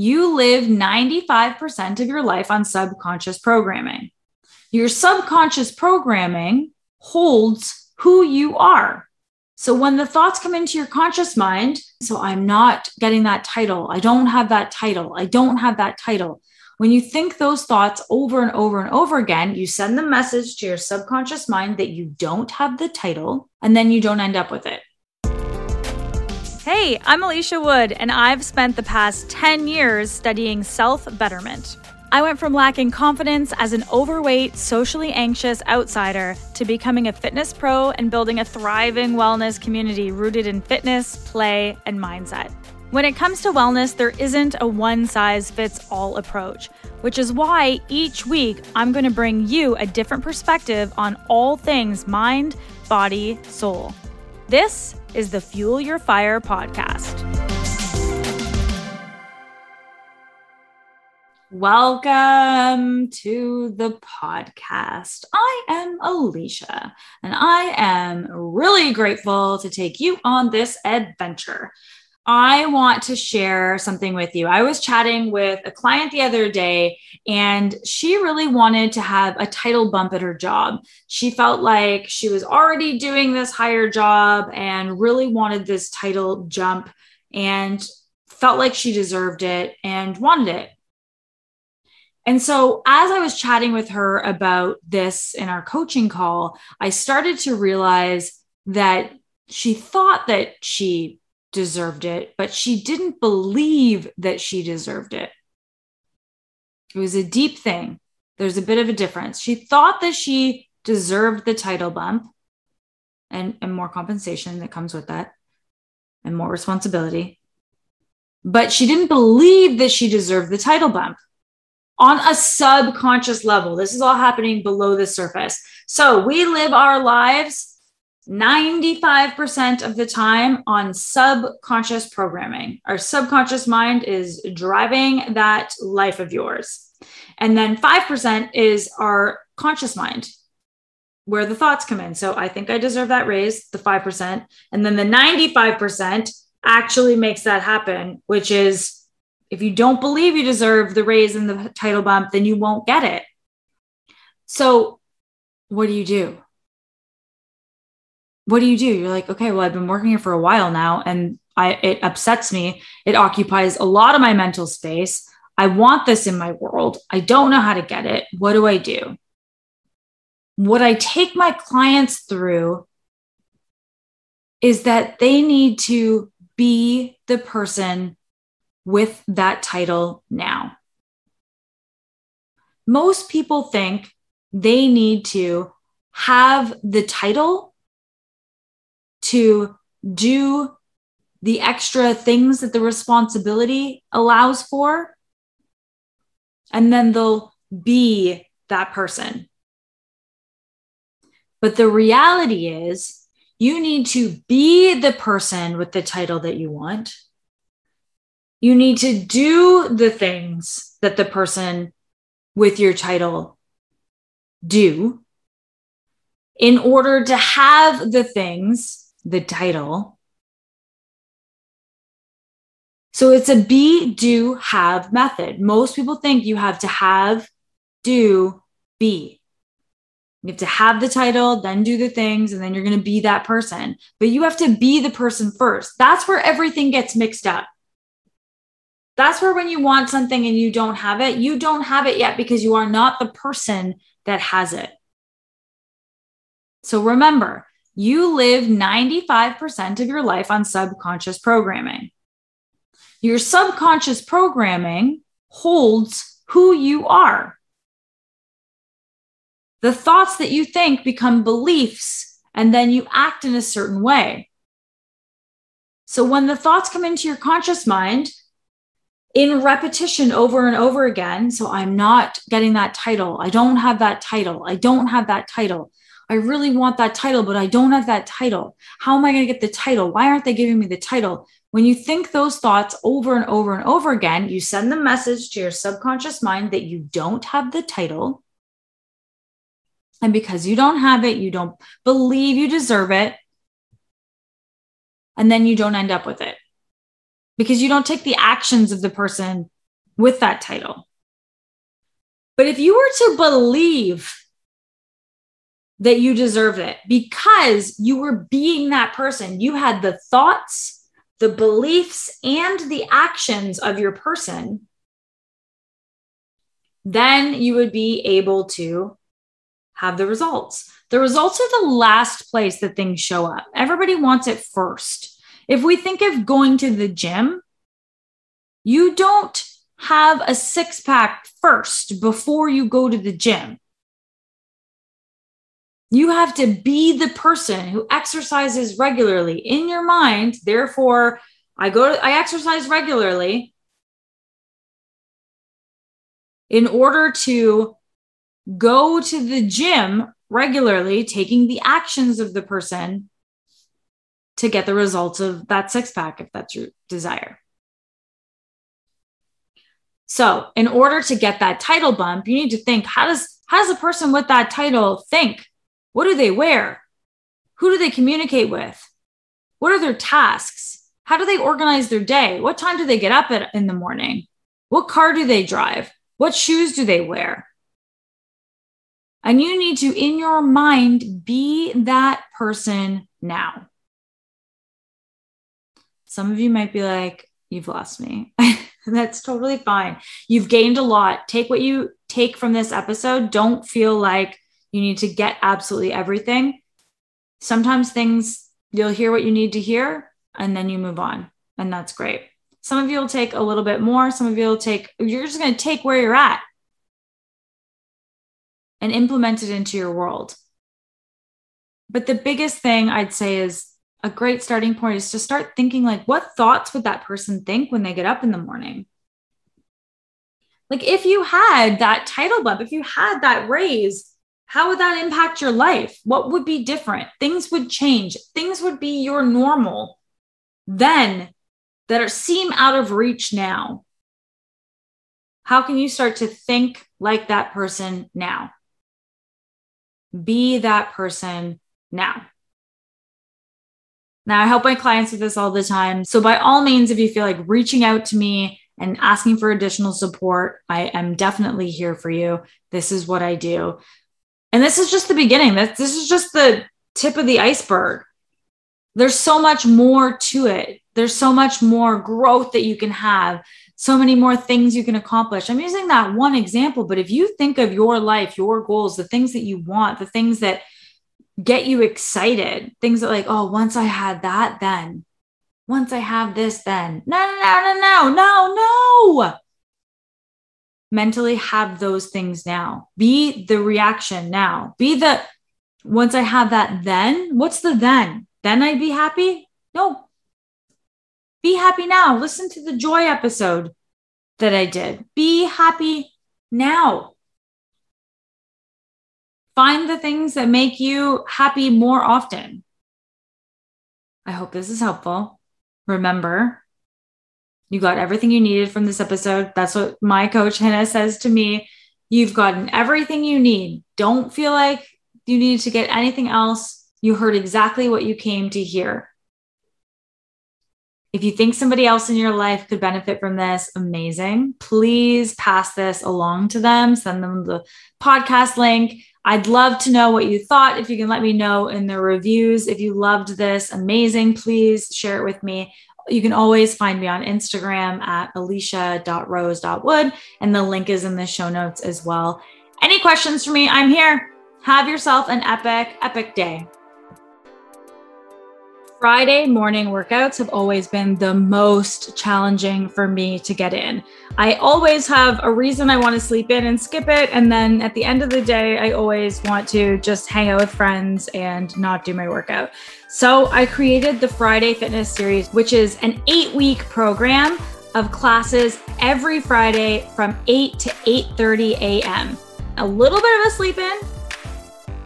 you live 95% of your life on subconscious programming. Your subconscious programming holds who you are. So when the thoughts come into your conscious mind, so I'm not getting that title. I don't have that title. I don't have that title. When you think those thoughts over and over and over again, you send the message to your subconscious mind that you don't have the title, and then you don't end up with it. Hey, I'm Alicia Wood, and I've spent the past 10 years studying self betterment. I went from lacking confidence as an overweight, socially anxious outsider to becoming a fitness pro and building a thriving wellness community rooted in fitness, play, and mindset. When it comes to wellness, there isn't a one size fits all approach, which is why each week I'm going to bring you a different perspective on all things mind, body, soul. This is the Fuel Your Fire podcast. Welcome to the podcast. I am Alicia, and I am really grateful to take you on this adventure. I want to share something with you. I was chatting with a client the other day, and she really wanted to have a title bump at her job. She felt like she was already doing this higher job and really wanted this title jump and felt like she deserved it and wanted it. And so, as I was chatting with her about this in our coaching call, I started to realize that she thought that she deserved it, but she didn't believe that she deserved it. It was a deep thing. There's a bit of a difference. She thought that she deserved the title bump and, and more compensation that comes with that and more responsibility. But she didn't believe that she deserved the title bump on a subconscious level. This is all happening below the surface. So we live our lives 95% of the time on subconscious programming. Our subconscious mind is driving that life of yours. And then 5% is our conscious mind, where the thoughts come in. So I think I deserve that raise, the 5%. And then the 95% actually makes that happen, which is if you don't believe you deserve the raise and the title bump, then you won't get it. So, what do you do? What do you do? You're like, okay, well, I've been working here for a while now and I it upsets me. It occupies a lot of my mental space. I want this in my world. I don't know how to get it. What do I do? What I take my clients through is that they need to be the person with that title now. Most people think they need to have the title to do the extra things that the responsibility allows for, and then they'll be that person. But the reality is, you need to be the person with the title that you want you need to do the things that the person with your title do in order to have the things, the title. So it's a be, do, have method. Most people think you have to have, do, be. You have to have the title, then do the things, and then you're going to be that person. But you have to be the person first. That's where everything gets mixed up. That's where when you want something and you don't have it, you don't have it yet because you are not the person that has it. So remember, you live 95% of your life on subconscious programming. Your subconscious programming holds who you are. The thoughts that you think become beliefs, and then you act in a certain way. So when the thoughts come into your conscious mind, in repetition over and over again. So I'm not getting that title. I don't have that title. I don't have that title. I really want that title, but I don't have that title. How am I going to get the title? Why aren't they giving me the title? When you think those thoughts over and over and over again, you send the message to your subconscious mind that you don't have the title. And because you don't have it, you don't believe you deserve it. And then you don't end up with it because you don't take the actions of the person with that title. But if you were to believe that you deserve it because you were being that person, you had the thoughts, the beliefs, and the actions of your person, then you would be able to have the results. The results are the last place that things show up. Everybody wants it first. If we think of going to the gym, you don't have a six pack first before you go to the gym. You have to be the person who exercises regularly in your mind. Therefore, I go to, I exercise regularly in order to go to the gym regularly, taking the actions of the person to get the results of that six pack, if that's your desire. So, in order to get that title bump, you need to think how does how does a person with that title think? What do they wear? Who do they communicate with? What are their tasks? How do they organize their day? What time do they get up at, in the morning? What car do they drive? What shoes do they wear? And you need to, in your mind, be that person now. Some of you might be like, You've lost me. That's totally fine. You've gained a lot. Take what you take from this episode. Don't feel like you need to get absolutely everything. Sometimes things, you'll hear what you need to hear and then you move on. And that's great. Some of you will take a little bit more. Some of you will take, you're just going to take where you're at and implement it into your world. But the biggest thing I'd say is a great starting point is to start thinking like, what thoughts would that person think when they get up in the morning? Like, if you had that title bump, if you had that raise, how would that impact your life? What would be different? Things would change. Things would be your normal then that are, seem out of reach now. How can you start to think like that person now? Be that person now. Now, I help my clients with this all the time. So, by all means, if you feel like reaching out to me and asking for additional support, I am definitely here for you. This is what I do. And this is just the beginning. This, this is just the tip of the iceberg. There's so much more to it. There's so much more growth that you can have so many more things you can accomplish. I'm using that one example, but if you think of your life, your goals, the things that you want, the things that get you excited, things that like, oh, once I had that, then once I have this, then no, no, no, no, no, no, no. Mentally have those things now. Be the reaction now. Be the once I have that, then what's the then? Then I'd be happy? No, be happy now. Listen to the joy episode that I did. Be happy now. Find the things that make you happy more often. I hope this is helpful. Remember, you got everything you needed from this episode. That's what my coach Hannah says to me. You've gotten everything you need. Don't feel like you need to get anything else. You heard exactly what you came to hear. If you think somebody else in your life could benefit from this, amazing. Please pass this along to them, send them the podcast link. I'd love to know what you thought. If you can let me know in the reviews. If you loved this, amazing. Please share it with me. You can always find me on Instagram at alicia.rose.wood, and the link is in the show notes as well. Any questions for me? I'm here. Have yourself an epic, epic day. Friday morning workouts have always been the most challenging for me to get in. I always have a reason I want to sleep in and skip it. And then at the end of the day, I always want to just hang out with friends and not do my workout. So I created the Friday Fitness Series, which is an eight week program of classes every Friday from 8 to 8:30 a.m. A little bit of a sleep in,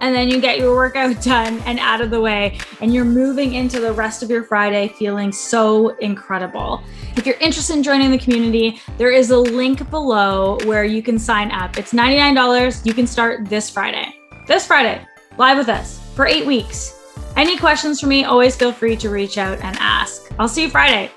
and then you get your workout done and out of the way, and you're moving into the rest of your Friday feeling so incredible. If you're interested in joining the community, there is a link below where you can sign up. It's $99. You can start this Friday. This Friday, live with us for eight weeks. Any questions for me, always feel free to reach out and ask. I'll see you Friday.